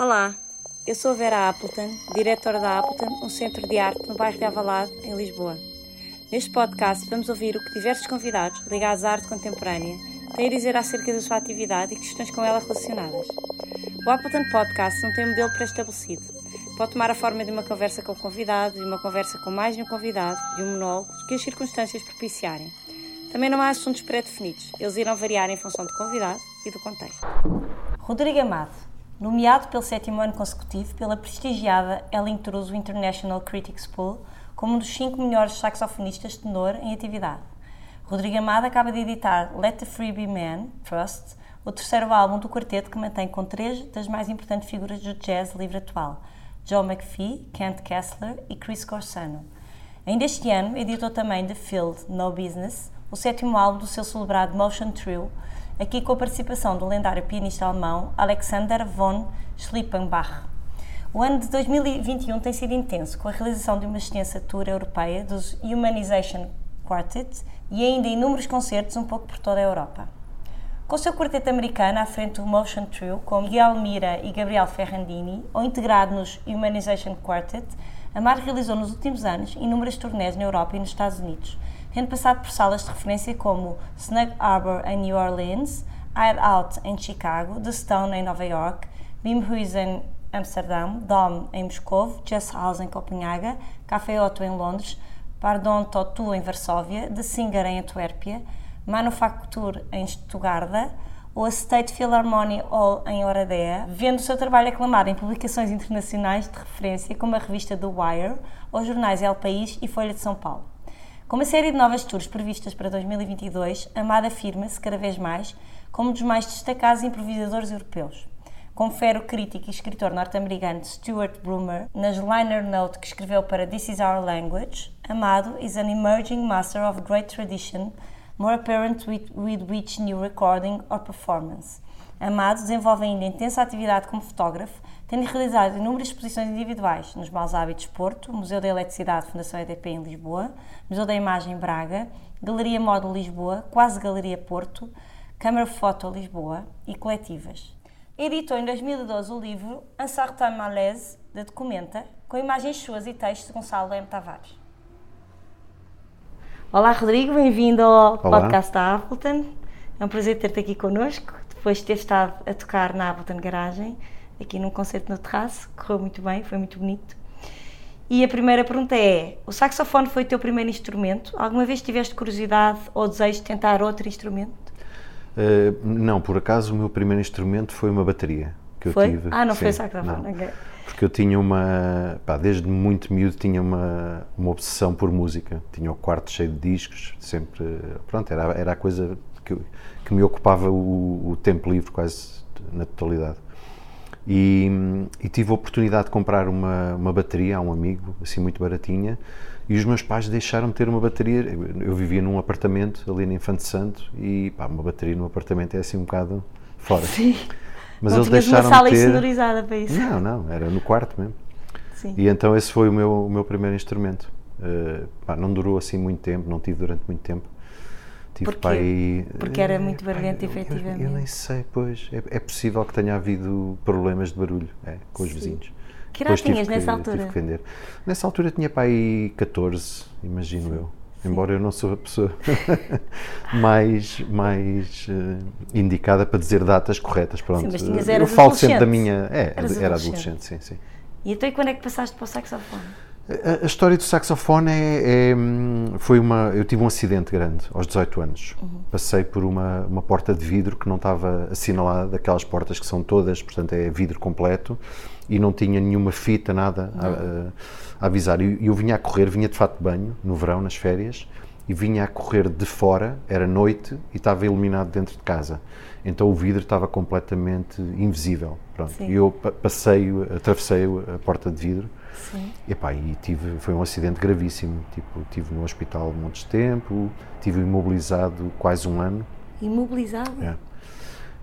Olá, eu sou a Vera Appleton, diretora da Appleton, um centro de arte no bairro de Avalado, em Lisboa. Neste podcast vamos ouvir o que diversos convidados ligados à arte contemporânea têm a dizer acerca da sua atividade e questões com ela relacionadas. O Appleton Podcast não tem um modelo pré-estabelecido. Pode tomar a forma de uma conversa com o convidado, de uma conversa com mais de um convidado, de um monólogo, que as circunstâncias propiciarem. Também não há assuntos pré-definidos, eles irão variar em função do convidado e do contexto. Rodrigo Amado, nomeado pelo sétimo ano consecutivo pela prestigiada Ellen Truso International Critics Pool como um dos cinco melhores saxofonistas tenor em atividade. Rodrigo Amado acaba de editar Let the Free Be Man, Trust, o terceiro álbum do quarteto que mantém com três das mais importantes figuras do jazz livre atual, Joe McPhee, Kent Kessler e Chris Corsano. Ainda este ano editou também The Field, No Business, o sétimo álbum do seu celebrado Motion Trio, aqui com a participação do lendário pianista alemão Alexander von Schlippenbach. O ano de 2021 tem sido intenso, com a realização de uma extensa tour europeia dos Humanization Quartet e ainda inúmeros concertos um pouco por toda a Europa. Com o seu quarteto americano à frente do Motion Trio, com Mira e Gabriel Ferrandini, ou integrado nos Humanization Quartet, Amar realizou nos últimos anos inúmeras turnés na Europa e nos Estados Unidos, tendo passado por salas de referência como Snug Harbor em New Orleans, Hideout em Chicago, The Stone em Nova York, Bimhuis em Amsterdão, Dom em Moscou, Jazz House em Copenhaga, Café Otto em Londres, Pardon Totu em Varsóvia, The Singer em Antuérpia, Manufacture em Stuttgart, ou a State Philharmonic Hall em Oradea, vendo o seu trabalho aclamado em publicações internacionais de referência como a revista The Wire, os jornais El País e Folha de São Paulo. Com uma série de novas tours previstas para 2022, Amada afirma-se cada vez mais como um dos mais destacados improvisadores europeus. Confere o crítico e escritor norte-americano Stuart Broomer nas liner note que escreveu para This Is Our Language, Amado is an emerging master of great tradition, more apparent with, with which new recording or performance. Amado desenvolve ainda intensa atividade como fotógrafo, tendo realizado inúmeras exposições individuais nos Maus Hábitos Porto, Museu da Eletricidade Fundação EDP em Lisboa, Museu da Imagem Braga, Galeria Modo Lisboa, Quase Galeria Porto, Câmara Foto Lisboa e coletivas. Editou em 2012 o livro Un certain malaise, de Documenta, com imagens suas e textos de Gonçalo M. Tavares. Olá Rodrigo, bem-vindo ao Olá. podcast da Appleton. É um prazer ter-te aqui connosco, depois de ter estado a tocar na Appleton Garagem, aqui num concerto no terraço, correu muito bem, foi muito bonito. E a primeira pergunta é: o saxofone foi o teu primeiro instrumento? Alguma vez tiveste curiosidade ou desejo de tentar outro instrumento? Uh, não, por acaso o meu primeiro instrumento foi uma bateria que eu Foi? tive. Ah, não Sim, foi saxofone, não. Porque eu tinha uma, pá, desde muito miúdo tinha uma, uma obsessão por música. Tinha o quarto cheio de discos, sempre, pronto, era, era a coisa que, que me ocupava o, o tempo livre quase na totalidade. E, e tive a oportunidade de comprar uma, uma bateria a um amigo, assim muito baratinha, e os meus pais deixaram-me ter uma bateria. Eu, eu vivia num apartamento ali na Infante Santo e pá, uma bateria num apartamento é assim um bocado fora. Sim. Mas não eles tinhas uma sala ter. insonorizada para isso. Não, não, era no quarto mesmo. Sim. E então esse foi o meu, o meu primeiro instrumento. Uh, pá, não durou assim muito tempo, não tive durante muito tempo. Tive Porquê? aí- Porque era muito pá, barulhento, eu- eu- efetivamente. Eu, nem sei, pois. É, é possível que tenha havido problemas de barulho é, com os Sim. vizinhos. Que idade tive tinhas que- nessa tive altura? que vender. Nessa altura tinha para aí 14, imagino eu. Embora eu não sou a pessoa mais, mais eh, indicada para dizer datas corretas. Pronto. mas tinhas- eu falo sempre da minha. É, era adolescente. adolescente, sim, sim. E então e quando é que passaste para o saxofone? A, a história do saxofone é, é, hum, foi uma. Eu tive um acidente grande aos 18 anos. Passei por uma, uma porta de vidro que não estava assinalada, daquelas portas que são todas, portanto é vidro completo, e não tinha nenhuma fita, nada a, a- a avisar. E eu vinha a correr, vinha de fato de banho, no verão, nas férias, e vinha a correr de fora, era noite e estava iluminado dentro de casa. Então o vidro estava completamente invisível. Pronto. E eu pa- passei, atravessei a porta de vidro Sim. Epá, e tive, foi um acidente gravíssimo. Tipo, tive no hospital um monte de tempo, tive imobilizado quase um ano. Imobilizado? É.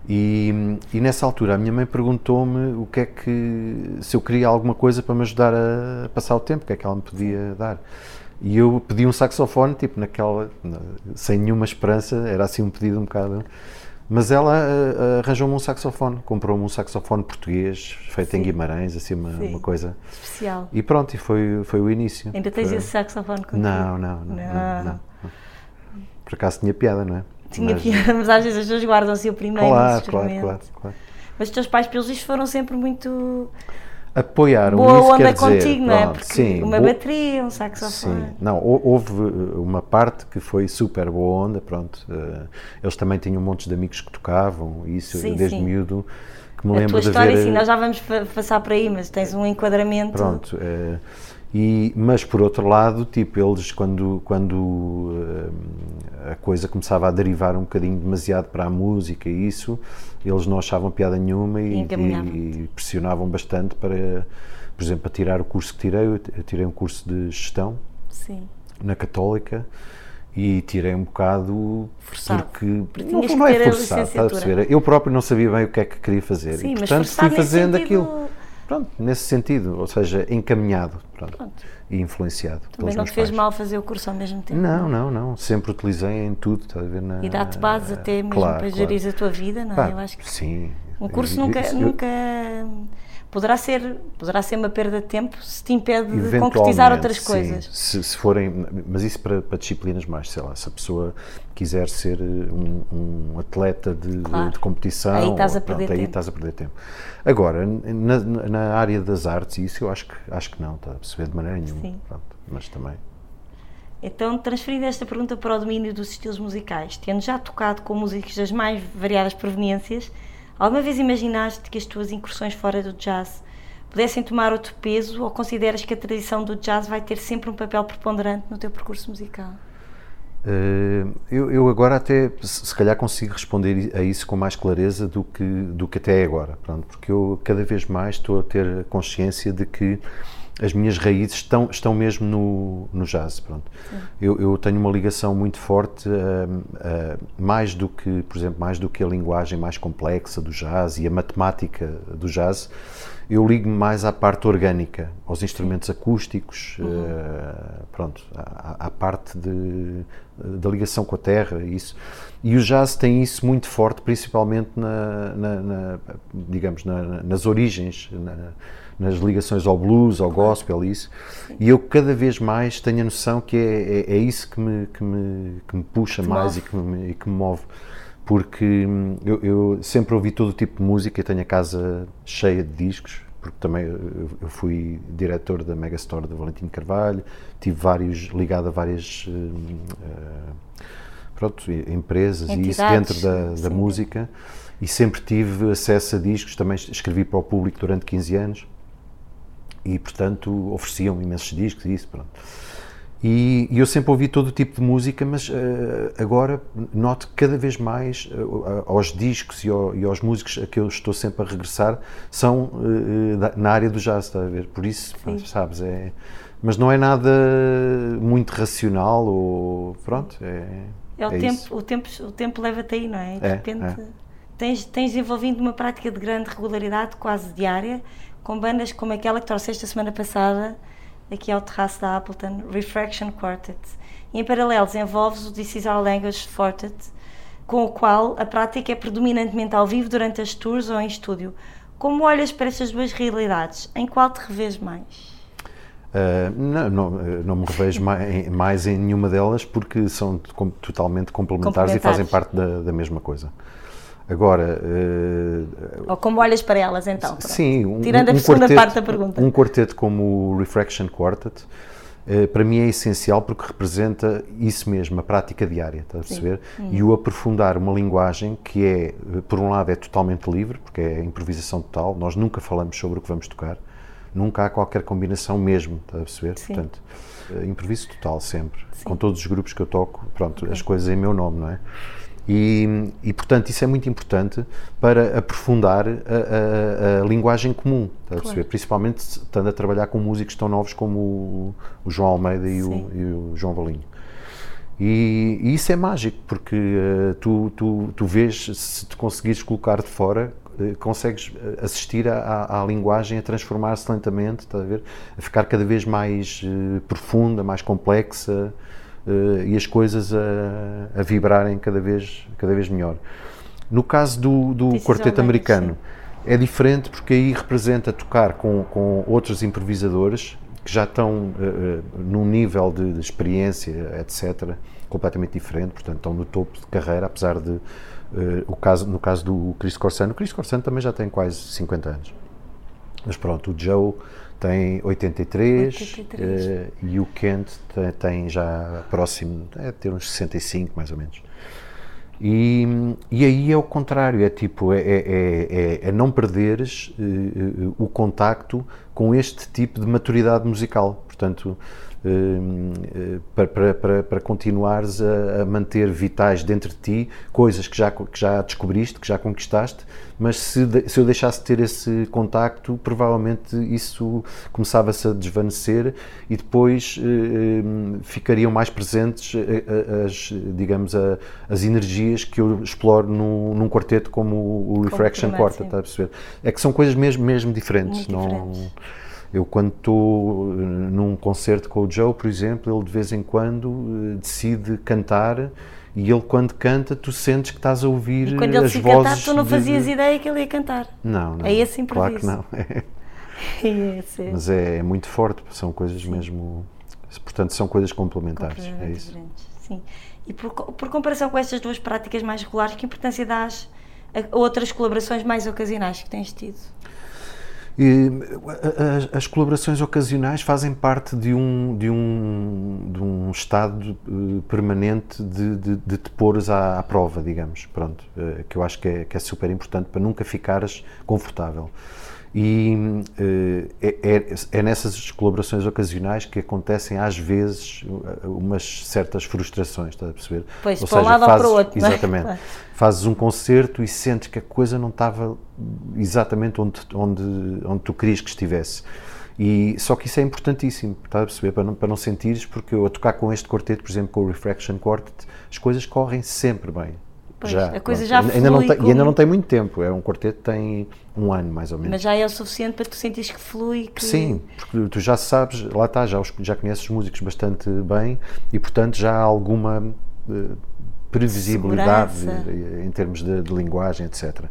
E, e nessa altura a minha mãe perguntou-me o que é que se eu queria alguma coisa para me ajudar a passar o tempo, o que é que ela me podia dar. E eu pedi um saxofone, tipo naquela, na- sem nenhuma esperança, era assim um pedido um bocado Mas ela uh, arranjou-me um saxofone, comprou-me um saxofone português, feito Sim. em Guimarães, assim, uma, uma, coisa. Especial. E pronto, e foi, foi o início. Ainda tens foi... esse saxofone contigo? Não, não, não, não. não, Por acaso tinha piada, não é? Tinha mas... piada, mas às vezes as pessoas guardam-se o primeiro. Claro, claro, claro, claro. Mas os teus pais, pelos vistos, foram sempre muito apoiaram Boa isso onda quer dizer, contigo, não é? Porque sim, uma bateria, um saxofone. Sim, não, houve uh, uma parte que foi super boa onda, pronto. Uh, eles também tinham um monte de amigos que tocavam, isso sim, desde sim. miúdo que me a lembro tua de história, ver, sim, nós já vamos passar por aí, mas tens um enquadramento. Pronto, uh, e, mas por outro lado, tipo, eles quando, quando uh, a coisa começava a derivar um bocadinho demasiado para a música e isso, eles não achavam piada nenhuma e, e, e pressionavam bastante para, por exemplo, para tirar o curso que tirei, eu tirei um curso de gestão Sim. na Católica e tirei um bocado forçado. porque, porque não, não é forçado, está a perceber? Eu próprio não sabia bem o que é que queria fazer Sim, e portanto fui fazendo sentido... aquilo Pronto, nesse sentido, ou seja, encaminhado pronto, pronto. e influenciado. Também não te fez mal fazer o curso ao mesmo tempo? Não, não, não. Sempre utilizei em tudo, está a ver? Na, e dá-te bases até mesmo claro, para claro. gerir a tua vida, não é? Eu acho que sim. Um curso nunca, Isso, nunca poderá ser, poderá ser uma perda de tempo se te impede de concretizar outras sim, coisas. Se, se, forem, mas isso para, para, disciplinas mais, sei lá, se a pessoa quiser ser um, um atleta de, claro. de, competição, aí estás a perder pronto, tempo. Aí estás a perder tempo. Agora, na, na, área das artes, isso eu acho que, acho que não, está a perceber de maneira nenhuma. Sim. Pronto, mas também. Então, transferindo esta pergunta para o domínio dos estilos musicais, tendo já tocado com músicos das mais variadas proveniências, alguma vez imaginaste que as tuas incursões fora do jazz pudessem tomar outro peso ou consideras que a tradição do jazz vai ter sempre um papel preponderante no teu percurso musical? Uh, eu, eu, agora até se calhar consigo responder a isso com mais clareza do que, do que até agora, pronto, porque eu cada vez mais estou a ter consciência de que as minhas raízes estão, estão mesmo no, no jazz. Pronto. Eu, eu, tenho uma ligação muito forte, uh, uh, mais do que, por exemplo, mais do que a linguagem mais complexa do jazz e a matemática do jazz, eu ligo-me mais à parte orgânica, aos instrumentos acústicos, uhum. uh, pronto, à, à parte de, da ligação com a terra, isso. E o jazz tem isso muito forte, principalmente na, na, na digamos, na, nas origens, nas ligações ao blues, ao gospel, isso. E eu cada vez mais tenho a noção que é, é, é isso que me, que me, que me puxa que mais e que me, e que me move. Porque eu, eu, sempre ouvi todo o tipo de música, eu tenho a casa cheia de discos, porque também eu fui diretor da Megastore do Valentim Carvalho, tive vários, ligado a várias uh, pronto, empresas Entidades, e isso dentro da, da música, e sempre tive acesso a discos, também escrevi para o público durante 15 anos, e portanto ofereciam imensos discos e isso, pronto. E, e, eu sempre ouvi todo o tipo de música, mas uh, agora noto cada vez mais uh, aos discos e, ao, e, aos músicos a que eu estou sempre a regressar são uh, da, na área do jazz, está a ver? Por isso, sabes, é, mas não é nada muito racional ou pronto, é. É o é tempo, isso. o tempo, o tempo leva-te aí, não é? De é, repente é. tens, tens desenvolvido uma prática de grande regularidade, quase diária, com bandas como aquela que trouxeste a semana passada aqui ao terraço da Appleton, Refraction Quartet. E em paralelo desenvolves o This Is Our Language Quartet, com o qual a prática é predominantemente ao vivo durante as tours ou em estúdio. Como olhas para estas duas realidades? Em qual te revês mais? Uh, não, não, não, me revejo mais, mais, em nenhuma delas porque são totalmente complementares, complementares. e fazem parte da, da mesma coisa. Agora. Uh, Ou como olhas para elas então? Pronto. Sim, um, Tirando a um segunda quarteto, parte da pergunta. Um quarteto como o Refraction Quartet, uh, para mim é essencial porque representa isso mesmo, a prática diária, está a perceber? Hum. E o aprofundar uma linguagem que é, por um lado, é totalmente livre, porque é improvisação total, nós nunca falamos sobre o que vamos tocar, nunca há qualquer combinação mesmo, está a perceber? Sim. Portanto, uh, improviso total sempre, Sim. com todos os grupos que eu toco, pronto, okay. as coisas em meu nome, não é? E, e, portanto, isso é muito importante para aprofundar a, a, a linguagem comum, tá claro. principalmente estando a trabalhar com músicos tão novos como o, o João Almeida e o, e o, João Valinho. E, e, isso é mágico, porque uh, tu, tu, tu vês, se te conseguires colocar de fora, uh, consegues assistir à, à linguagem a transformar-se lentamente, tá a, ver? a ficar cada vez mais uh, profunda, mais complexa, e as coisas a, a, vibrarem cada vez, cada vez melhor. No caso do, do quarteto americano, é diferente porque aí representa tocar com, com outros improvisadores que já estão uh, num nível de, de, experiência, etc., completamente diferente, portanto estão no topo de carreira, apesar de, uh, o caso, no caso do Chris Corsano, o Chris Corsano também já tem quase 50 anos. Mas pronto, o Joe tem 83, 83. e o Kent tem, tem já próximo, é ter uns 65 mais ou menos. E, e aí é o contrário, é tipo, é, é, é, é não perderes uh, uh, o contacto com este tipo de maturidade musical. Portanto, uh, para, para, para continuares a, a, manter vitais dentro de ti coisas que já, que já descobriste, que já conquistaste, mas se, de, se eu deixasse de ter esse contacto, provavelmente isso começava-se a desvanecer e depois uh, ficariam mais presentes uh, as, digamos, a, as energias que eu exploro no, num quarteto como o, o Refraction Quartet, está a perceber? É que são coisas mesmo, mesmo diferentes. Muito não, diferentes. Eu, quando estou num concerto com o Joe, por exemplo, ele de vez em quando decide cantar e ele, quando canta, tu sentes que estás a ouvir e quando ele as vozes. Cantar, tu não fazias de... ideia que ele ia cantar. Não, não. É esse improviso. Claro que não. É. é Mas é, é, muito forte, são coisas Sim. mesmo. Portanto, são coisas complementares. É isso. Diferentes. Sim. E por, por comparação com estas duas práticas mais regulares, que importância dás a outras colaborações mais ocasionais que tens tido? E, as, as, colaborações ocasionais fazem parte de um, de um, de um estado uh, permanente de, de, de, te pôres à, à, prova, digamos, pronto, uh, que eu acho que é, que é super importante para nunca ficares confortável. E uh, é, é, é, nessas colaborações ocasionais que acontecem às vezes umas certas frustrações, estás a perceber? Pois, ou para seja, um lado fazes, ou para o outro. Exatamente. É? Fazes um concerto e sentes que a coisa não estava exatamente onde, onde, onde tu querias que estivesse. E, só que isso é importantíssimo, estás a perceber? Para não, para não sentires, porque eu a tocar com este quarteto, por exemplo, com o Refraction Quartet, as coisas correm sempre bem. Pois, já, a coisa já ainda não tem, E ainda não tem muito tempo, é um quarteto que tem um ano mais ou menos. Mas já é o suficiente para tu sentires que flui? Que... Sim, porque tu já sabes, lá está, já, já conheces os músicos bastante bem e portanto já há alguma uh, previsibilidade Segurança. em termos de, de linguagem, etc.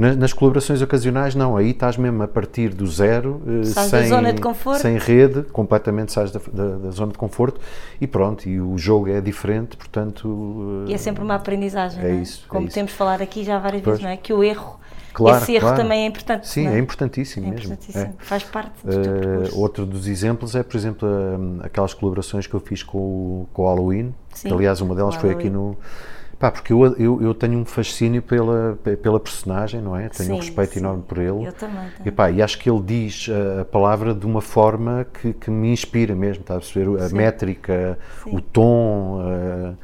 Nas, nas, colaborações ocasionais, não, aí estás mesmo a partir do zero, eh, sem, sem rede, completamente sais da, da, da, zona de conforto e pronto, e o jogo é diferente, portanto. E é sempre uma aprendizagem, é, é? isso. Como é temos isso. falado aqui já várias pois. vezes, não é? Que o erro Claro, Esse erro claro. também é importante. Sim, é? é? importantíssimo é mesmo. Importantíssimo. É. Faz parte do uh, teu percurso. Outro dos exemplos é, por exemplo, aquelas colaborações que eu fiz com o, com o Halloween. Sim, aliás, uma delas foi aqui no Pá, porque eu, eu, eu, tenho um fascínio pela, pela personagem, não é? Tenho sim, um respeito sim. enorme por ele. Eu também. também. E, pá, e acho que ele diz a, a palavra de uma forma que, que, me inspira mesmo, está a perceber? A sim. métrica, o tom. Uh,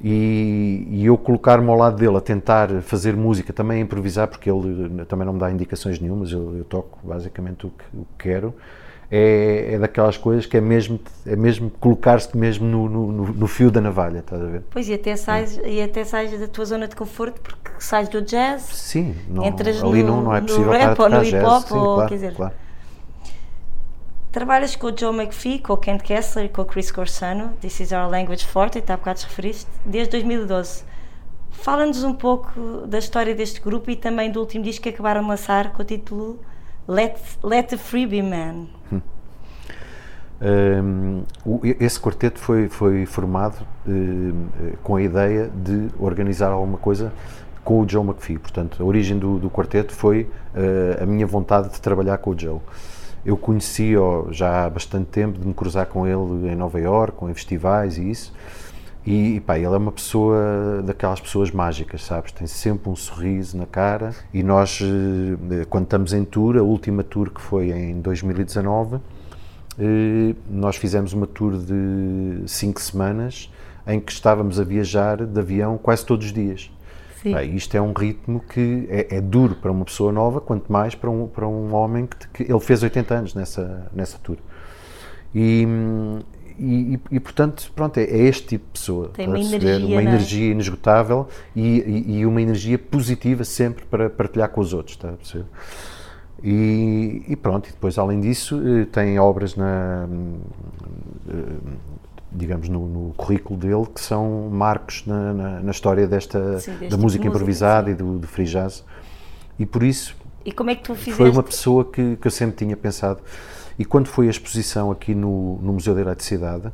e, e, eu colocar-me ao lado dele a tentar fazer música, também a improvisar, porque ele também não me dá indicações nenhumas, eu, eu toco basicamente o que, o que quero é, é daquelas coisas que é mesmo, é mesmo colocar-se mesmo no, no, no, fio da navalha, estás a ver? Pois, e até, sais, é. e até sais da tua zona de conforto porque sais do jazz. Sim, não, entras ali no, não, é possível no rap ou no hip hop, sim, ou, claro, quer dizer, claro. Trabalhas com o Joe McPhee, com o Kent Kessler e com o Chris Corsano, This is Our Language Forte, e há bocado referiste, desde 2012. Fala-nos um pouco da história deste grupo e também do último disco que acabaram de lançar com o título Let, Let the Free Be Man. Um, esse quarteto foi, foi formado um, com a ideia de organizar alguma coisa com o Joe McPhee. Portanto, a origem do, do quarteto foi uh, a minha vontade de trabalhar com o Joe. Eu conheci-o já há bastante tempo, de me cruzar com ele em Nova York, em festivais e isso. E, pá, ele é uma pessoa daquelas pessoas mágicas, sabes? Tem sempre um sorriso na cara. E nós, eh, quando estamos em tour, a última tour que foi em 2019, eh, nós fizemos uma tour de cinco semanas em que estávamos a viajar de avião quase todos os dias. Bem, isto é um ritmo que é, é, duro para uma pessoa nova, quanto mais para um, para um homem que, que ele fez 80 anos nessa, nessa tour. E, e, e, portanto, pronto, é, é, este tipo de pessoa. Tem uma energia, uma é? energia inesgotável e, e, uma energia positiva sempre para partilhar com os outros, está a perceber? E, e, pronto, e depois além disso eh, tem obras na eh, digamos, no, no, currículo dele, que são marcos na, na, na história desta, Sim, da tipo música música, improvisada sim. e do, do free jazz. E por isso E como é que tu fizeste? foi uma pessoa que, que eu sempre tinha pensado. E quando foi a exposição aqui no, no Museu da Eletricidade,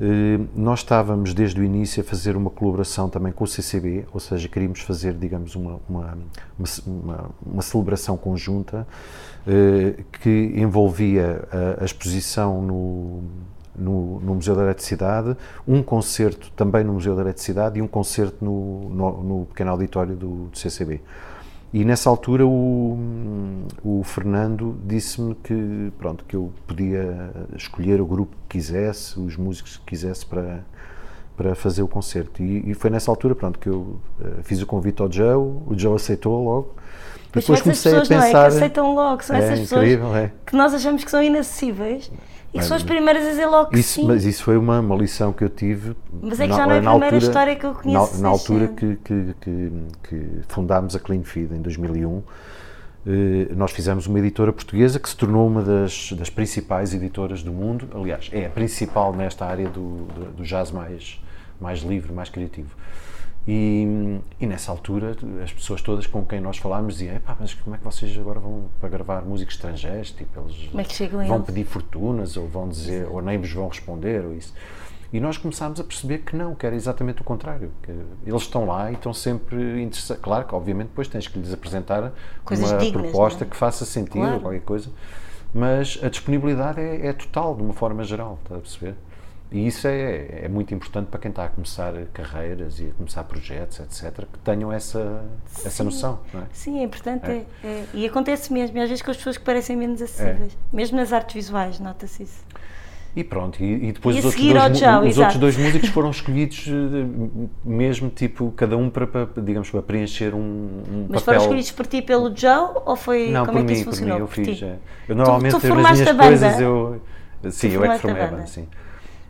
eh, nós estávamos desde o início a fazer uma colaboração também com o CCB, ou seja, queríamos fazer, digamos, uma, uma, uma, uma- uma celebração conjunta eh, que envolvia a, a exposição no, no, no Museu da Eletricidade, um concerto também no Museu da Eletricidade e um concerto no, no, no pequeno auditório do, do CCB. E nessa altura o, o Fernando disse-me que pronto que eu podia escolher o grupo que quisesse, os músicos que quisesse para para fazer o concerto. E, e foi nessa altura pronto que eu eh, fiz o convite ao Joe, o Joe aceitou logo. E depois comecei a pessoas, não é? pensar Que aceitam logo, são É essas pessoas incrível, é. que nós achamos que são inacessíveis e são as primeiras a dizer logo que Isso, sim. mas isso foi uma, uma lição que eu tive. Mas é que já não é a na primeira história que eu conheço Na, na altura que, que, que, que fundámos a Clean Feed, em 2001, eh, nós fizemos uma editora portuguesa que se tornou uma das, das principais editoras do mundo. Aliás, é a principal nesta área do, do, do jazz mais, mais livre, mais criativo. E, e nessa altura, as pessoas todas com quem nós falámos diziam: mas como é que vocês agora vão para gravar músicos estrangeiros? Tipo, eles é vão pedir fortunas ou vão dizer, ou nem vos vão responder, ou isso. E nós começámos a perceber que não, que era exatamente o contrário. Eles estão lá e estão sempre interessados. Claro que, obviamente, depois tens que lhes apresentar Coisas uma dignas, proposta não é? que faça sentido Claro. ou qualquer coisa. Mas a disponibilidade é, é total, de uma forma geral, estás a perceber? E isso é, é muito importante para quem está a começar carreiras e a começar projetos, etc., que tenham essa, essa noção, não é? Sim, é importante. É. é- é. E acontece mesmo, às vezes com as pessoas que parecem menos acessíveis. É. Mesmo nas artes visuais, nota-se isso. E pronto, e, e depois E os, outros dois, Joe, os outros dois músicos foram escolhidos eh, mesmo, tipo, cada um para, para, digamos, para preencher um, um Mas papel. foram escolhidos por ti pelo Joe ou foi Não, como por é que mim, isso por mim, funcionou? eu Por fiz. é. Eu normalmente tu nas formaste minhas coisas eu. Sim, eu é que formei a banda, sim.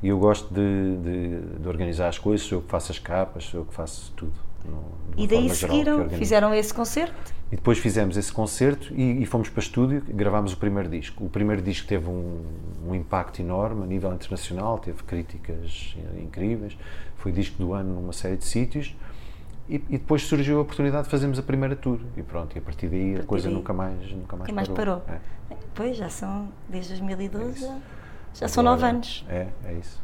E eu gosto de, de, de organizar as coisas, sou eu que faço as capas, sou eu que faço tudo. no- E daí seguiram, fizeram esse concerto. E depois fizemos esse concerto e, e fomos para estúdio, gravámos o primeiro disco. O primeiro disco teve um, um impacto enorme a nível internacional, teve críticas incríveis, foi disco do ano numa série de sítios. E, e depois surgiu a oportunidade de fazermos a primeira tour. E pronto, e a partir daí a partir coisa daí, nunca mais, nunca mais Nunca mais parou. parou. É. Pois, já são, desde 2012, É. já, são nove anos. É, é isso.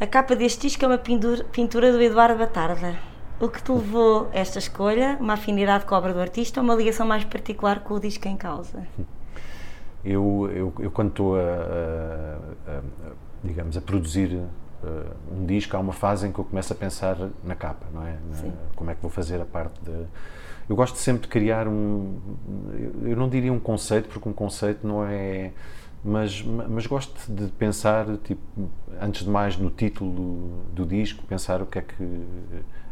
A capa deste disco é uma pintura, pintura do Eduardo Batarda. O que te levou a esta escolha? Uma afinidade com a obra do artista ou uma ligação mais particular com o disco em causa? Eu, eu, eu quando estou a, a- a- digamos, a produzir uh, um disco, há uma fase em que eu começo a pensar na capa, não é? Na- como é que vou fazer a parte de... Eu gosto sempre de criar um... Eu não diria um conceito, porque um conceito não é... Mas, mas gosto de pensar, tipo, antes de mais no título do, do disco, pensar o que é que,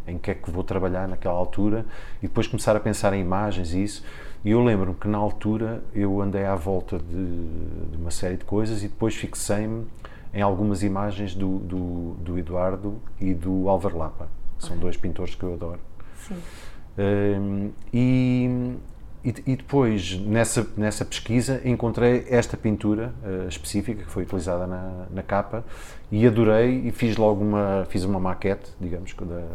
em que é que vou trabalhar naquela altura e depois começar a pensar em imagens e isso. E eu lembro-me que na altura eu andei à volta de, de uma série de coisas e depois fixei-me em algumas imagens do, do, do Eduardo e do Álvaro Lapa. São dois pintores que eu adoro. Sim. Um, e, e, e depois, nessa, nessa pesquisa, encontrei esta pintura uh, específica que foi utilizada na, na capa e adorei e fiz logo uma, fiz uma maquete, digamos, da,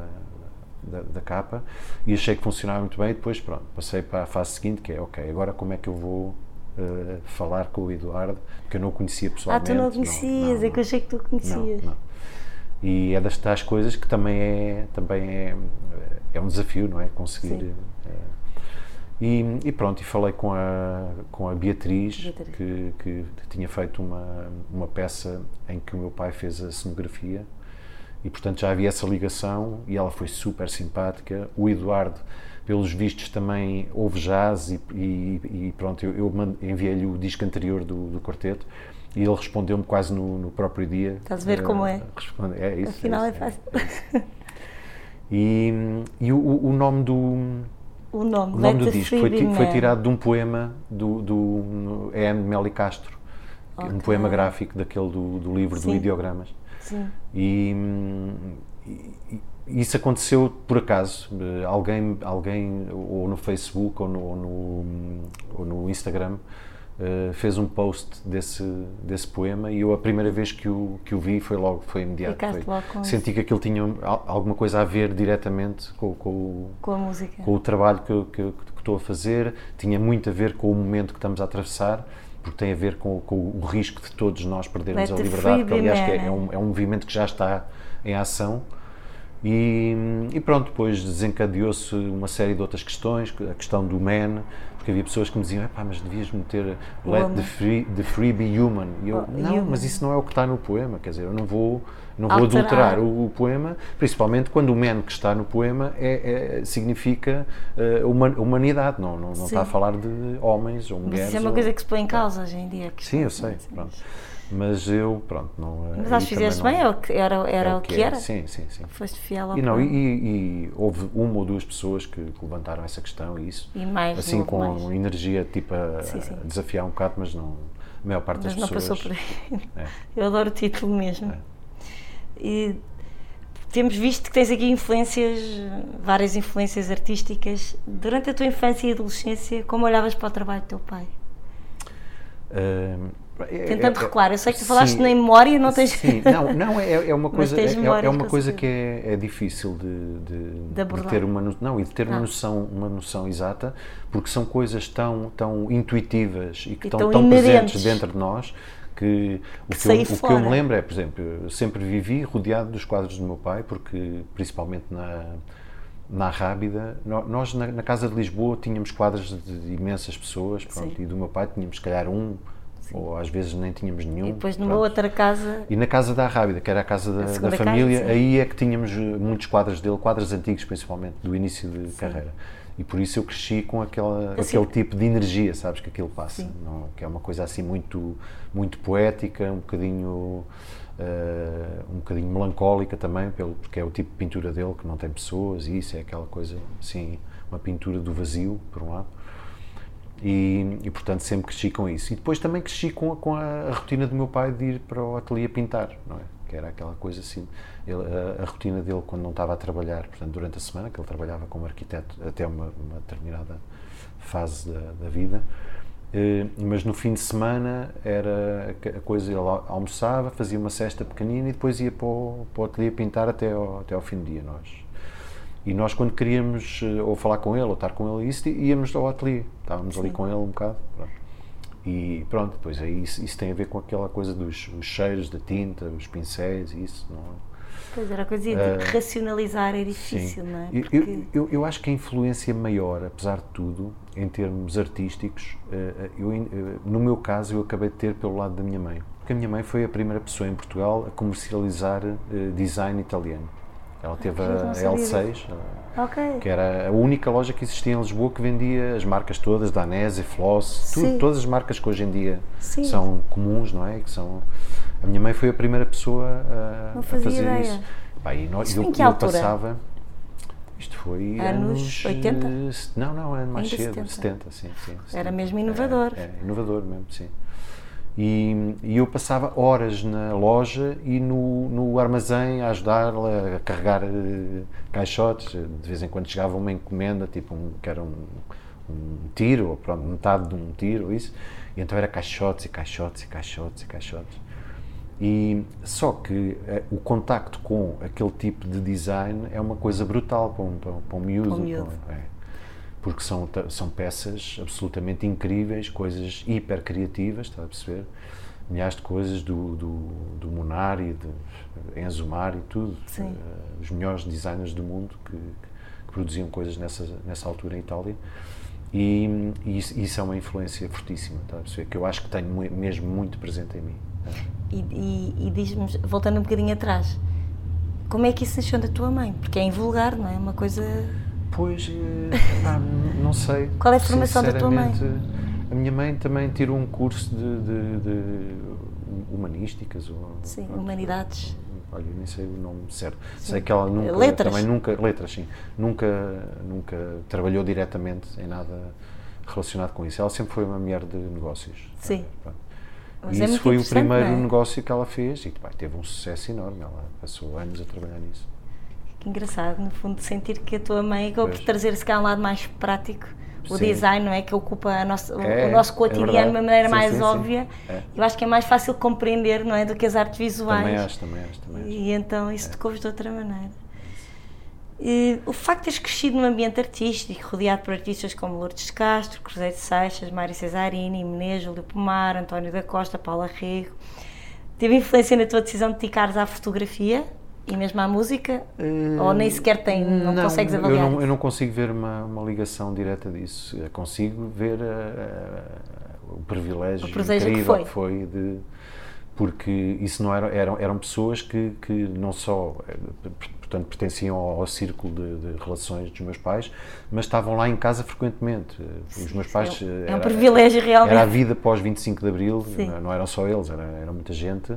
da, da capa e achei que funcionava muito bem e depois, pronto, passei para a fase seguinte que é, ok, agora como é que eu vou uh, falar com o Eduardo, que eu não conhecia Ah, pessoalmente. tu não conhecias, não, é que eu achei que tu não, conhecias. não. E é das tais coisas que também é, também é, é um desafio, não é? Conseguir. Sim. É. E, e pronto, e falei com a, com a Beatriz, Beatriz. Que, que tinha feito uma, uma peça em que o meu pai fez a cenografia e portanto já havia essa ligação e ela foi super simpática. O Eduardo, pelos vistos, também ouve jazz e, e, e pronto, eu, eu enviei-lhe o disco anterior do, do quarteto e ele respondeu-me quase no, no próprio dia. Estás a ver Eh, como é? responde- é isso. Afinal é isso, fácil. isso. E, e o, o nome do, O nome, o nome do Let disco foi, foi tirado de um poema do, do é Anne Meli Castro, é um poema gráfico daquele do, do livro do Sim. Ideogramas. Sim. E, e- isso aconteceu por acaso. Alguém, alguém ou no Facebook ou no, ou no, ou no Instagram uh, fez um post desse, desse poema e eu a primeira vez que o, que o vi foi logo, foi imediato. Foi, logo senti isso. que aquilo tinha alguma coisa a ver diretamente com, com, com a música. Com o trabalho que, que, que estou a fazer, tinha muito a ver com o momento que estamos a atravessar porque tem a ver com, com, o risco de todos nós perdermos Let a liberdade, que aliás que é, é, um, é um movimento que já está em ação. E, e pronto, depois desencadeou-se uma série de outras questões, a questão do man, porque havia pessoas que me diziam, mas devias meter let the free, the free be human. E eu, oh, não, human. mas isso não é o que está no poema, quer dizer, eu não vou, não vou adulterar o, o, poema, principalmente quando o man que está no poema é, é significa uh, humanidade, não, não, não está a falar de homens ou mulheres. Mas isso é uma ou, coisa que se põe em causa hoje em dia. Sim, eu sei, pronto. Mas eu, pronto, não. Mas acho que fizeste bem, era, era, era é o que, era. Sim, sim, sim. Foste fiel ao e, não, e, e, houve uma ou duas pessoas que, que, levantaram essa questão e isso. E mais, assim com mais. energia tipo a, sim, sim. a, desafiar um bocado, mas não. A maior parte mas das pessoas. Mas não passou por aí. É. Eu adoro o título mesmo. É. E temos visto que tens aqui influências, várias influências artísticas. Durante a tua infância e adolescência, como olhavas para o trabalho do teu pai? Uh, Tentando é, recuar, eu sei que tu falaste sim, na memória não tens. Sim, não, não é, é uma coisa, é, é, uma coisa que é, é difícil de, de, de, de, ter uma não e de ter ah. uma noção uma noção exata, porque são coisas tão tão intuitivas e que e estão tão, tão presentes dentro de nós que, o, que, eu, o que eu me lembro é, por exemplo, eu sempre vivi rodeado dos quadros do meu pai, porque principalmente na na Rábida, nós na, na, Casa de Lisboa tínhamos quadros de, de imensas pessoas, pronto, e do meu pai tínhamos se calhar um Sim. ou às vezes nem tínhamos nenhum. E depois numa pronto. outra casa. E na casa da Rábida, que era a casa da, a da família, casa, aí é que tínhamos eh, muitos quadros dele, quadros antigos principalmente, do início de sim. carreira. E por isso eu cresci com aquela, assim, aquele tipo de energia, sabes, que aquilo passa. Não, que é uma coisa assim muito, muito poética, um bocadinho. Uh, um bocadinho melancólica também, pelo, porque é o tipo de pintura dele que não tem pessoas e isso é aquela coisa assim, uma pintura do vazio, por um lado. E, e, portanto sempre cresci com isso. E depois também cresci com, com a, a, rotina do meu pai de ir para o ateliê pintar, não é? Que era aquela coisa assim, ele, a, a, rotina dele quando não estava a trabalhar, portanto durante a semana, que ele trabalhava como arquiteto até uma, uma determinada fase da, da vida, eh, mas no fim de semana era a coisa, ele almoçava, fazia uma cesta pequenina e depois ia para o, para o ateliê pintar até ao, até ao fim do dia, nós e nós, quando queríamos eh, ou falar com ele ou estar com ele, isso, íamos ao ateliê. Estávamos Sim. ali com ele um bocado. Pronto. E pronto, depois aí isso, isso, tem a ver com aquela coisa dos cheiros da tinta, os pincéis, isso. Não é? Pois era a coisa de uh, racionalizar é difícil, sim. não é? Porque... Eu, eu, eu, acho que a influência maior, apesar de tudo, em termos artísticos, uh, eu, uh, no meu caso, eu acabei de ter pelo lado da minha mãe. Porque a minha mãe foi a primeira pessoa em Portugal a comercializar design italiano. Ela teve a L6, okay. que era a única loja que existia em Lisboa que vendia as marcas todas, Danese, Floss, tudo, todas as marcas que hoje em dia Sim. são comuns, não é? Que são, a minha mãe foi a primeira pessoa a, a fazer ideia. isso. Bah, e nós, eu, eu passava. Isto foi anos, anos 80? Não, não, é mais cedo, 70, 70 sim, sim, 70. Era mesmo inovador. É, é, inovador mesmo, sim. E, e, eu passava horas na loja e no, no armazém a ajudá-la a carregar uh, caixotes. De vez em quando chegava uma encomenda, tipo um, que era um, um tiro, ou pronto, metade de um tiro, isso. E então era caixotes e caixotes e caixotes e caixotes. E só que uh, o contacto com aquele tipo de design é uma coisa brutal para um, para, para um miúdo. Para um miúdo. é porque são, são peças absolutamente incríveis, coisas hiper criativas, está a perceber? Milhares de coisas do, do, do Munari, de Enzo Mari, tudo. Uh, os melhores designers do mundo que, que, produziam coisas nessa, nessa altura em Itália. E, e isso, isso, é uma influência fortíssima, está a perceber? Que eu acho que tenho mesmo muito presente em mim. E, e, e diz-me, voltando um bocadinho atrás, como é que isso nasceu da tua mãe? Porque é invulgar, não é? Uma coisa Pois, eh, ah, não sei. Qual é a formação da tua mãe? A minha mãe também tirou um curso de, de, de humanísticas. Ou, sim, humanidades. Olha, nem sei o nome certo. Sim. Sei que ela nunca. Letras. Também nunca. Letras, sim. Nunca, nunca trabalhou diretamente em nada relacionado com isso. Ela sempre foi uma mulher de negócios. Sim. Mas e é isso foi o primeiro é? negócio que ela fez e teve um sucesso enorme. Ela passou anos a trabalhar nisso. Que engraçado, no fundo, sentir que a tua mãe acabou por trazer se cá um lado mais prático, o Sim. design, não é? Que ocupa a nossa- o- É, o nosso é cotidiano verdade. de uma maneira Sim, mais sim, óbvia. É. Eu acho que é mais fácil compreender, não é? Do que as artes visuais. Também acho, também acho, também acho. E então isso tocou-vos de outra maneira. E o facto de teres crescido num ambiente artístico, rodeado por artistas como Lourdes de Castro, Cruzeiro de Seixas, Mário Cesarini, Menezes, Júlio Pomar, António da Costa, Paula Rego, teve influência na tua decisão de dedicares à fotografia e mesmo à música? Ou nem sequer tem, não, consegues avaliar? Eu não, eu não consigo ver uma, uma ligação direta disso. Eu consigo ver eh, eh, o privilégio O privilégio que incrível foi. que foi de porque isso não era, eram, eram pessoas que, que não só portanto pertenciam ao, ao círculo de, de relações dos meus pais, mas estavam lá em casa frequentemente. Os meus pais é um- eh, é um era- privilégio realmente. Era a vida pós 25 de Abril, não, não eram só eles, era, era muita gente.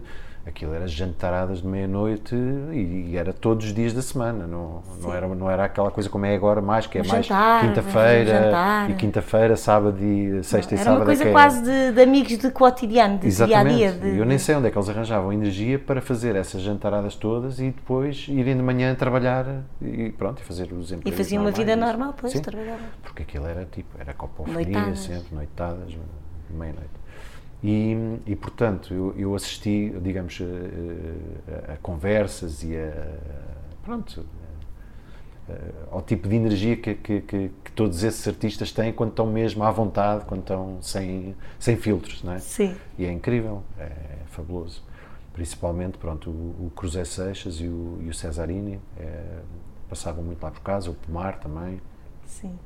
Aquilo era jantaradas de meia-noite e, e era todos os dias da semana, não, não, era, não era aquela coisa como é agora, mais que é Um mais quinta-feira e quinta-feira, sábado e sexta e Era sábado. uma coisa é que é- quase de, de amigos de cotidiano, de Exatamente. dia a dia. De, Eu nem sei onde é que eles arranjavam energia para fazer essas jantaradas todas e depois irem de manhã trabalhar e pronto, e fazer os E empregos faziam uma vida normal, pois, trabalhavam. porque aquilo era tipo, era copofonia Noitadas. sempre, noitadas, meia-noite. E, e portanto, eu, eu assisti, digamos, a, a- a conversas e a, pronto, a- ao tipo de energia que, que, que, que todos esses artistas têm quando estão mesmo à vontade, quando estão sem, sem filtros, não é? Sim. E é incrível, é, fabuloso. Principalmente, pronto, o, o Cruzé Seixas e o, e o Cesarini é, passavam muito lá por casa, o Pomar também. Sim.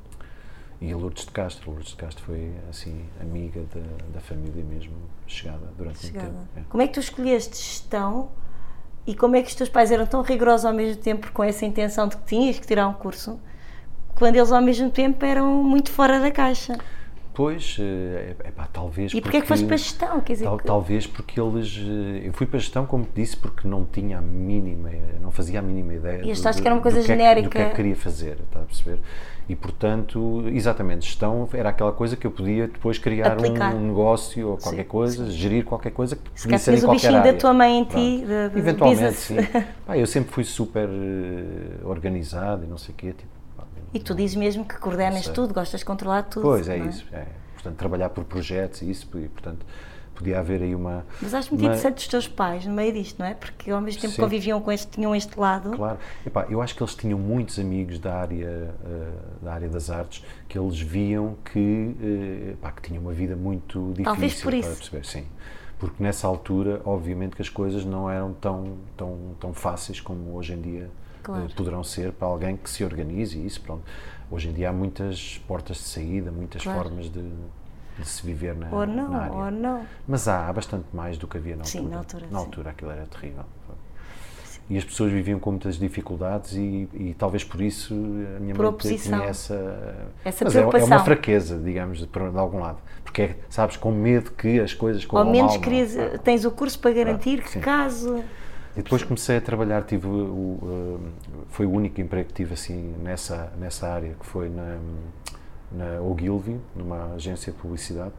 E a Lourdes de Castro. A Lourdes de Castro foi, assim, amiga da, da família mesmo, chegada durante Chegada. muito tempo. é. Como é que tu escolheste gestão e como é que os teus pais eram tão rigorosos ao mesmo tempo com essa intenção de que tinhas que tirar um curso, quando eles ao mesmo tempo eram muito fora da caixa? Pois, é, pá, talvez E porquê é que foste para a gestão? Quer dizer, Tal- que- talvez porque eles. eh, Eu fui para a gestão, como te disse, porque não tinha a mínima, não fazia a mínima ideia. E achaste que era uma coisa que é que- genérica. do que é que queria fazer, está a perceber? E portanto, exatamente, gestão era aquela coisa que eu podia depois criar Aplicar. um negócio ou qualquer Sim, coisa, gerir qualquer coisa que Se podia ser em o bichinho área. da tua mãe em ti, de- de Eventualmente, business. sim. Pá, eu sempre fui super eh, organizado e não sei o quê. Tipo, E tu dizes mesmo que coordenas sei. tudo, gostas de controlar tudo. Pois, é, não isso. É. Portanto, trabalhar por projetos e isso, e, portanto, podia haver aí uma. Mas acho muito uma- interessante os teus pais no meio disto, não é? Porque ao mesmo tempo Sim. conviviam com este, tinham este lado. Claro. Epá, eu acho que eles tinham muitos amigos da área, eh, da área das artes que eles viam que, eh, epá, que tinham uma vida muito difícil. Talvez por para isso. perceber, sim. Porque nessa altura, obviamente, que as coisas não eram tão, tão, tão fáceis como hoje em dia Claro. poderão ser para alguém que se organize e isso, pronto. Hoje em dia há muitas portas de saída, muitas Claro. formas de, de se viver na, Ou não, na área. ou não. Mas há, há bastante mais do que havia na Sim, altura. na altura, Na sim. altura aquilo era terrível. E as pessoas viviam com muitas dificuldades e, e talvez por isso a minha Por mãe oposição. tinha essa, Essa mas é, é preocupação. uma fraqueza, digamos, de, de algum lado. Porque, é, sabes, com medo que as coisas Ao menos mal. não é? tens o curso para garantir que sim. caso. E depois comecei a trabalhar, tive o, eh, foi o único emprego que tive assim nessa, nessa área, que foi na, na Ogilvy, numa agência de publicidade.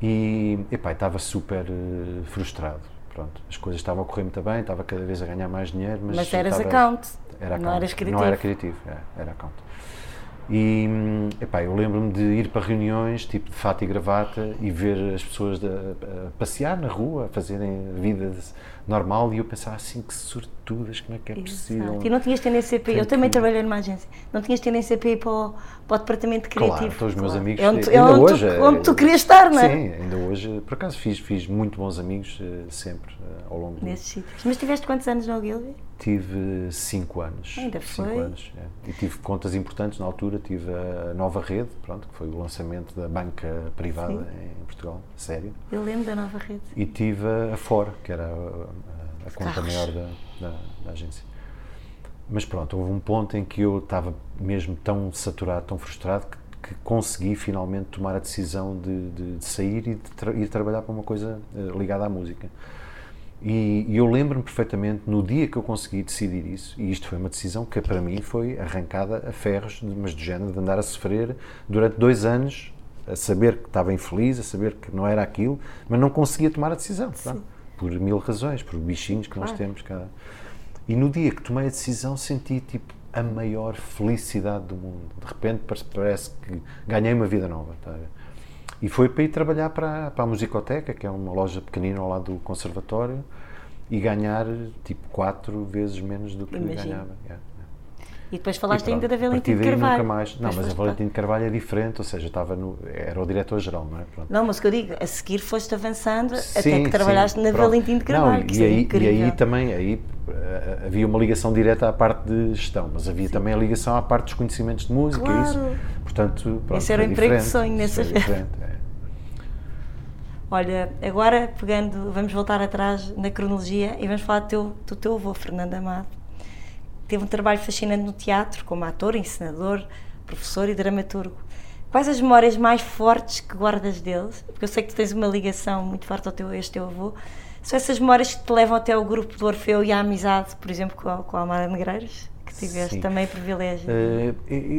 E epá, estava super eh, frustrado. Pronto, as coisas estavam a correr muito bem, estava cada vez a ganhar mais dinheiro, mas, Mas eras estava- account, Era não account. eras criativo. Não era criativo, é, era account. E hum, epá, eu lembro-me de ir para reuniões, tipo de fato e gravata, e ver as pessoas de- a passear na rua, a fazerem vida normal, e eu pensava assim, que sortudas, como é que é possível? Exato. E não tinhas tendência para. Eu também trabalhei numa agência. Não tinhas tendência para ir para o, para o departamento criativo. Claro, então os meus amigos, É onde, tu- ainda é onde, hoje, tu, onde tu é- querias estar, não é? Sim, ainda hoje, por acaso fiz, fiz muito bons amigos eh, sempre eh, ao longo do Nesses sítios. Mas tiveste quantos anos no Ogilvy? Tive 5 anos. Ainda cinco foi? anos, é. E tive contas importantes na altura. Tive a Nova Rede, pronto, que foi o lançamento da banca privada em Portugal, sério. Eu lembro da nova rede. E tive a Ford, que era a, a- conta Carros. maior da, da, da agência. Mas pronto, houve um ponto em que eu estava mesmo tão saturado, tão frustrado, que, que consegui finalmente tomar a decisão de, de- de sair e de tra- ir trabalhar para uma coisa eh, ligada à música. E, e eu lembro-me perfeitamente, no dia que eu consegui decidir isso, e isto foi uma decisão que para mim foi arrancada a ferros, mas do género de andar a sofrer durante dois anos, a saber que estava infeliz, a saber que não era aquilo, mas não conseguia tomar a decisão, pá, por mil razões, por bichinhos que nós Claro. temos. Cada... E no dia que tomei a decisão senti tipo, a maior felicidade do mundo. De repente parece que ganhei uma vida nova. Tá? E foi para ir trabalhar para, para a Musicoteca, que é uma loja pequenina ao lado do conservatório, e ganhar tipo quatro vezes menos do que Imagino. ganhava. Yeah. E depois falaste E ainda da Valentim de Carvalho. Nunca mais. Não, mas a Valentim de Carvalho é diferente, ou seja, estava no, era o diretor-geral, não é? Pronto. Não, mas o que eu digo, a seguir foste avançando até Sim, que trabalhaste sim, na pronto. Valentim de Carvalho, Não, que e, é aí, e aí também aí, eh, havia uma ligação direta à parte de gestão, mas havia também a ligação à parte dos conhecimentos de música. Claro. Isso, portanto, pronto, Esse era o emprego de sonho diferente, é. Olha, agora pegando, vamos voltar atrás na cronologia e vamos falar do teu, do teu avô, Fernando Amado. Teve um trabalho fascinante no teatro, como ator, encenador, professor e dramaturgo. Quais as memórias mais fortes que guardas deles? Porque eu sei que tu tens uma ligação muito forte ao teu, este teu avô. São essas memórias que te levam até ao grupo do Orfeu e à amizade, por exemplo, com a, com a Amara Negreiros, que tiveste Sim. também privilégio. Eh,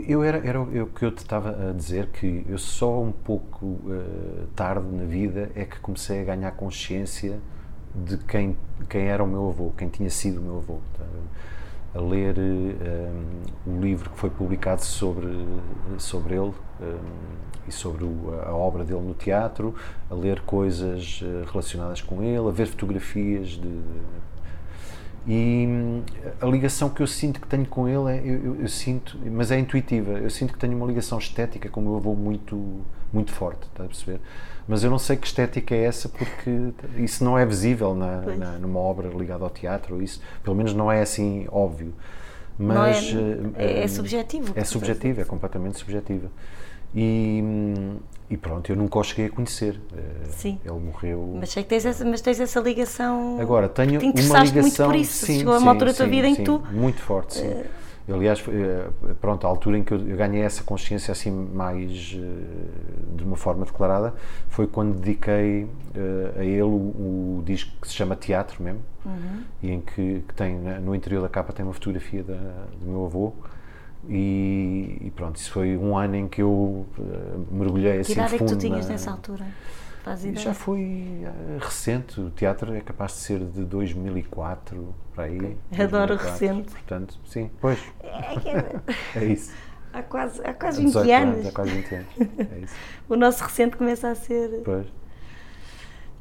eu- era, era o que eu te estava a dizer que eu só um pouco eh, tarde na vida é que comecei a ganhar consciência de quem, quem era o meu avô, quem tinha sido o meu avô. tá? A ler eh, um, livro que foi publicado sobre, sobre ele eh, e sobre o- a obra dele no teatro, a ler coisas relacionadas com ele, a ver fotografias de, e hum, a ligação que eu sinto que tenho com ele é, eu, eu- eu sinto, mas é intuitiva, eu sinto que tenho uma ligação estética com o meu avô muito, muito forte, está a perceber? Mas eu não sei que estética é essa porque isso não é visível na, na- numa obra ligada ao teatro, isso, pelo menos não é assim óbvio. Não Mas, é- eh, é- é hum, subjetivo É subjetivo, é completamente subjetiva. E, hum, e pronto, eu nunca o cheguei a conhecer. Eh, Sim. Ele morreu. Mas sei que tens essa, mas tens essa ligação. Agora, tenho te uma interessaste muito ligação. por isso. sim, Chegou a sim, uma altura da tua sim, vida em sim, que tu. Muito forte, sim. Aliás, foi, eh, pronto, a altura em que eu ganhei essa consciência assim mais de uma forma declarada foi quando dediquei a ele o, o disco que se chama Teatro mesmo Uhum. e em que, que tem no interior da capa tem uma fotografia da, do meu avô e, e pronto, isso foi um ano em que eu eh, mergulhei Que assim idade é que fundo tu tinhas na- nessa altura? Já foi eh, recente, o teatro é capaz de ser de 2004, para aí. Adoro 2004, recente. Portanto, sim, pois, É que é- é isso. há quase, há quase Há 20 18 anos. Há quase 20 anos, é isso. O nosso recente começa a ser. Pois.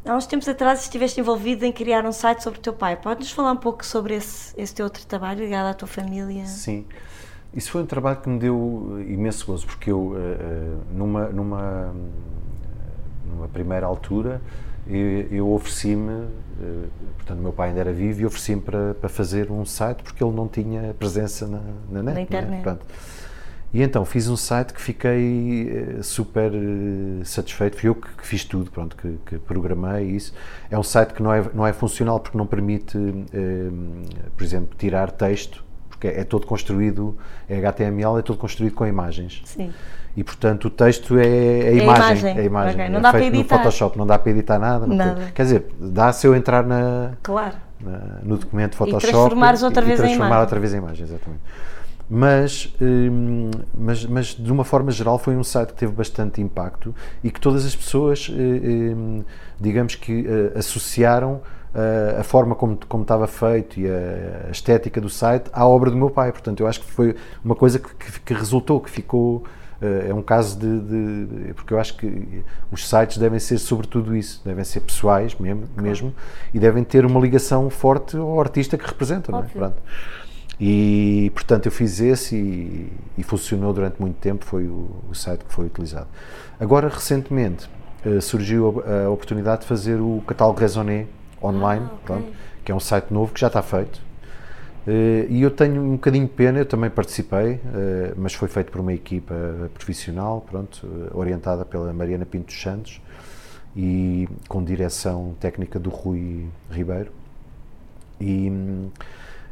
Há uns tempos atrás estiveste envolvido em criar um site sobre o teu pai. Podes falar um pouco sobre esse, esse teu outro trabalho ligado à tua família? Sim. Isso foi um trabalho que me deu eh, imenso gozo, porque eu, eh, eh, numa, numa, numa primeira altura, eu, eu ofereci-me, portanto, meu pai ainda era vivo, e ofereci-me para, para fazer um site, porque ele não tinha presença na, na net. não é? internet. Pronto. E então fiz um site que fiquei super satisfeito. Fui eu que, que fiz tudo, pronto, que, que programei isso. É um site que não é, não é funcional porque não permite, eh, por exemplo, tirar texto, porque é, todo construído, é HTML, é todo construído com imagens. Sim. E portanto o texto é a a imagem. imagem. É a imagem. Ok, não é dá para feito editar. no Photoshop, não dá para editar nada. Nada. tem- Quer dizer, dá se eu entrar na, Claro. na- no documento Photoshop transformares outra e vez em transformar imagem. outra vez em imagem, exatamente. Mas, hum, mas, mas de uma forma geral foi um site que teve bastante impacto e que todas as pessoas, eh, hum, digamos que eh, associaram a forma como, como estava feito e a, estética do site à obra do meu pai. Portanto, eu acho que foi uma coisa que, que- que resultou, que ficou. eh, é um caso de, de- Porque eu acho que os sites devem ser sobretudo isso, devem ser pessoais mesmo, mesmo e devem ter uma ligação forte ao artista que representam. Não é? E portanto eu fiz esse e, e funcionou durante muito tempo, foi o, o site que foi utilizado. Agora, recentemente, eh, surgiu a, a oportunidade de fazer o catálogo Raisonné online, Ah, ok. pronto, que é um site novo que já está feito. Eh, e eu tenho um bocadinho de pena, eu também participei, eh, mas foi feito por uma equipa profissional, pronto, eh, orientada pela Mariana Pinto dos Santos e com direção técnica do Rui Ribeiro. E, hum,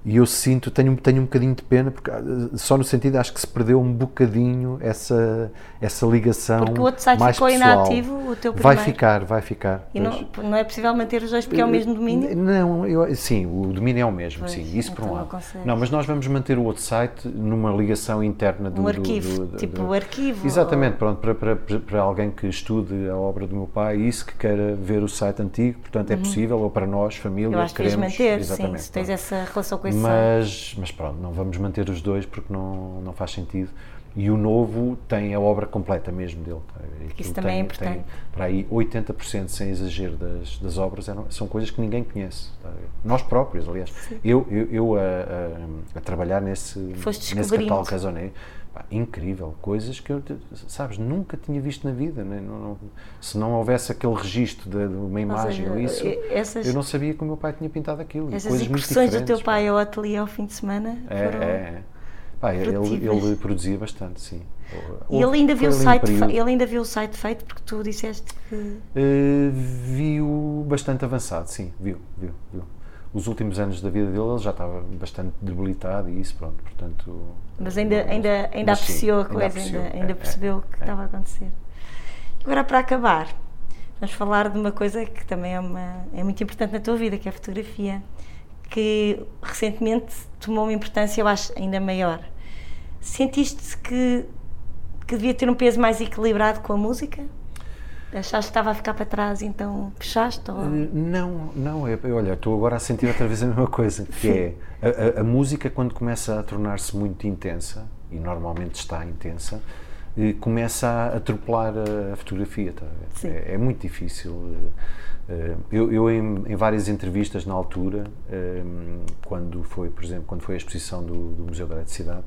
e eu sinto, tenho, tenho um bocadinho de pena, porque ah, só no sentido acho que se perdeu um bocadinho essa, essa ligação. Porque o outro site mais ficou pessoal. inativo, o teu Vai primeiro. ficar, vai ficar. E não, não é possível manter os dois porque é o mesmo domínio? Não, eu, sim, o domínio é o mesmo, Pois, sim, isso por então um não lado. consegues. Não, mas nós vamos manter o outro site numa ligação interna do Um arquivo, do- do- tipo do- o arquivo. Exatamente, pronto, para, para, para alguém que estude a obra do meu pai e isso que queira ver o site antigo, portanto é possível, ou para nós, família, Uhum. Eu acho que queremos. manter, sim, se tens essa relação com Mas, mas pronto, não vamos manter os dois porque não, não faz sentido. E o novo tem a obra completa mesmo dele. Tá? Isso também é tem, importante. Tem, para aí 80% sem exagero das, das obras eram, são coisas que ninguém conhece. Tá? Nós próprios, aliás. Sim. Eu, eu, eu a, a, a, trabalhar nesse, Foste nesse catálogo Raisonné, pá, incrível, coisas que eu, sabes, nunca tinha visto na vida. Né? Não, não, se não houvesse aquele registro de, de uma imagem ou isso, essas, eu não sabia que o meu pai tinha pintado aquilo. Essas coisas incursões do teu pai ao ateliê ao fim de semana é, foram... É, Pá, ele, ele, produzia bastante, sim. E ele ainda, viu o site, ele ainda viu o site feito, porque tu disseste que. Uh, viu bastante avançado, sim, viu, viu, viu. Os últimos anos da vida dele ele já estava bastante debilitado e isso, pronto, portanto. Mas ainda, ainda, ainda mas, apreciou sim, a coisa, ainda, apreciou, ainda, ainda é, percebeu o que é, estava a acontecer. Agora, para acabar, vamos falar de uma coisa que também é, uma, é muito importante na tua vida, que é a fotografia, que recentemente tomou uma importância, eu acho, ainda maior Sentiste que, que devia ter um peso mais equilibrado com a música? Achaste que estava a ficar para trás, então fechaste? Ou... Eh, não, não. É, olha, estou agora a sentir outra vez a mesma coisa, que é a, a, a música quando começa a tornar-se muito intensa, e normalmente está intensa, eh, começa a atropelar a, fotografia. Tá? É, é, muito difícil. Eh, eu, eu em, em, várias entrevistas na altura, quando foi, por exemplo, quando foi a exposição do, do Museu da Eletricidade,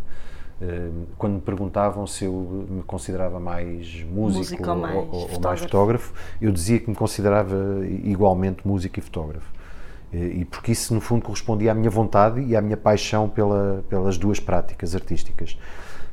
quando me perguntavam se eu me considerava mais músico, ou, mais, ou, fotógrafo. ou mais fotógrafo, eu dizia que me considerava igualmente músico e fotógrafo. E porque isso, no fundo, correspondia à minha vontade e à minha paixão pela, pelas duas práticas artísticas.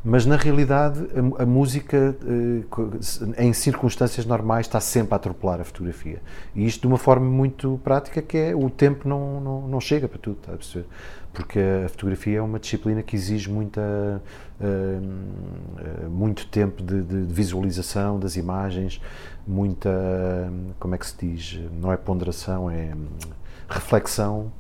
Mas, na realidade, a, a, música, eh, em circunstâncias normais, está sempre a atropelar a fotografia. E isto de uma forma muito prática, que é o tempo não, não, não chega para tudo, está a perceber? porque a fotografia é uma disciplina que exige muita, uh, muito tempo de, de, visualização das imagens, muita, como é que se diz, não é ponderação, é reflexão,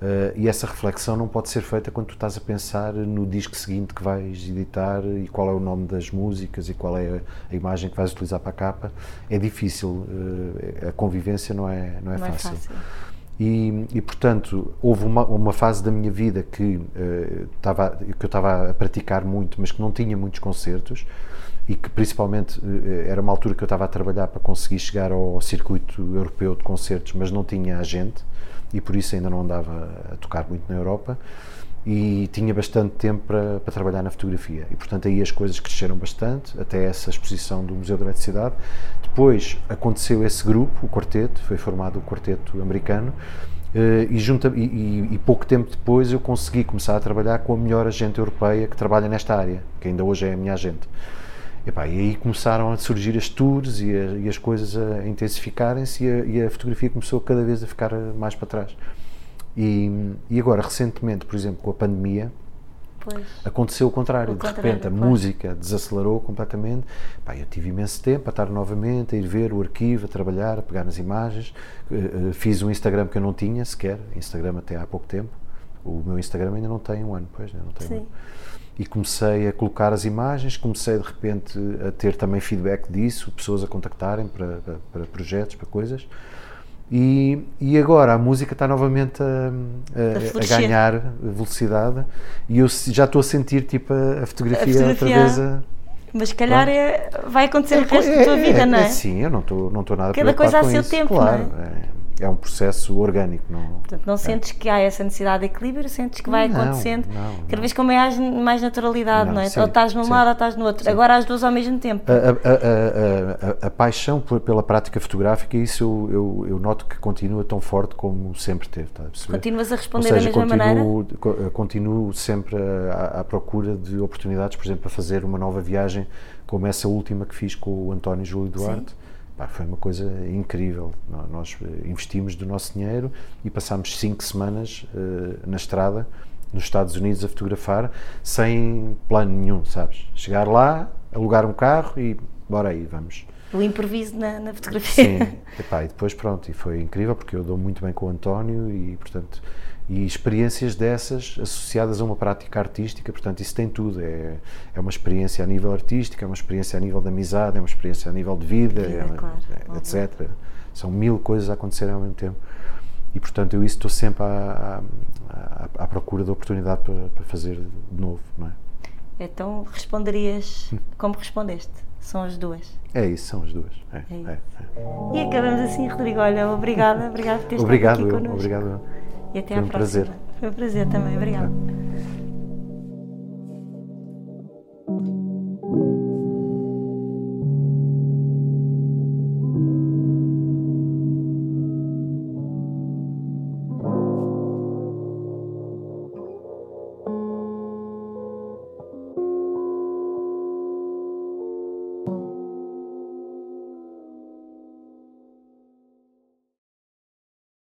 uh, e essa reflexão não pode ser feita quando tu estás a pensar no disco seguinte que vais editar e qual é o nome das músicas e qual é a, imagem que vais utilizar para a capa. É difícil, uh, a convivência não é, não é não fácil. É fácil. E, e, portanto, houve uma, uma, fase da minha vida que, uh, tava, que eu estava a praticar muito, mas que não tinha muitos concertos e que principalmente era uma altura que eu estava a trabalhar para conseguir chegar ao circuito europeu de concertos, mas não tinha agente e por isso ainda não andava a tocar muito na Europa. E tinha bastante tempo para, para, trabalhar na fotografia. E portanto aí as coisas cresceram bastante até essa exposição do Museu da Eletricidade. Depois aconteceu esse grupo, o quarteto, foi formado o quarteto americano. Eh, e, junta, e, e, pouco tempo depois eu consegui começar a trabalhar com a melhor agente europeia que trabalha nesta área, que ainda hoje é a minha agente e, e aí começaram a surgir as tours e, a, e as coisas a intensificarem-se e, e a fotografia começou cada vez a ficar mais para trás e, e agora, recentemente, por exemplo, com a pandemia, Pois. Aconteceu o contrário, o de contrário, repente a pois. música desacelerou completamente. Eu tive imenso tempo a estar novamente, a ir ver o arquivo, a trabalhar, a pegar nas imagens. Uh, fiz um Instagram que eu não tinha sequer, Instagram até há pouco tempo. O meu Instagram ainda não tem um ano, pois, não tem Sim. um ano. E comecei a colocar as imagens, comecei de repente a ter também feedback disso, pessoas a contactarem para, para, para projetos, para coisas. E, e agora a música está novamente a, a, a, a ganhar velocidade e eu já estou a sentir tipo a, fotografia, fotografia outra vez a, mas se calhar é, vai acontecer é, o resto é, da tua vida, é, não é? Sim, eu não estou não nada Cada coisa a seu isso. tempo, claro, não é? É um processo orgânico. Não, Portanto, não é. sentes que há essa necessidade de equilíbrio, sentes que vai não, acontecendo não, cada vez com mais, mais naturalidade, não, é? Sim, ou estás num sim, lado ou estás no outro. Sim. Agora as duas ao mesmo tempo. A, a, a, a paixão pela prática fotográfica, isso eu, eu, eu, noto que continua tão forte como sempre teve. Tá a Continuas a responder seja, da mesma continuo, maneira? Continuo sempre à, à procura de oportunidades, por exemplo, para fazer uma nova viagem como essa última que fiz com o António Júlio Duarte Pá, foi uma coisa incrível. Nós investimos do nosso dinheiro e passámos cinco semanas uh, na estrada, nos Estados Unidos, a fotografar, sem plano nenhum, sabes? Chegar lá, alugar um carro e bora aí, vamos. O improviso na, na fotografia. Sim, Epá, e depois pronto, e foi incrível porque eu dou muito bem com o António e, portanto, e experiências dessas associadas a uma prática artística, portanto, isso tem tudo. É, é uma experiência a nível artístico, é uma experiência a nível de amizade, é uma experiência a nível de vida, é, claro, é, etc. São mil coisas a acontecerem ao mesmo tempo. e portanto eu isso estou sempre à, à, à procura de oportunidade para, para, fazer de novo, é? Então responderias como respondeste? São as duas. É isso, são as duas. É, é, é. E acabamos assim, Rodrigo. Olha, obrigada, obrigada por teres obrigado, estado aqui connosco. Obrigado. E até Foi à um próxima. Prazer. Foi um prazer também. Obrigada. É.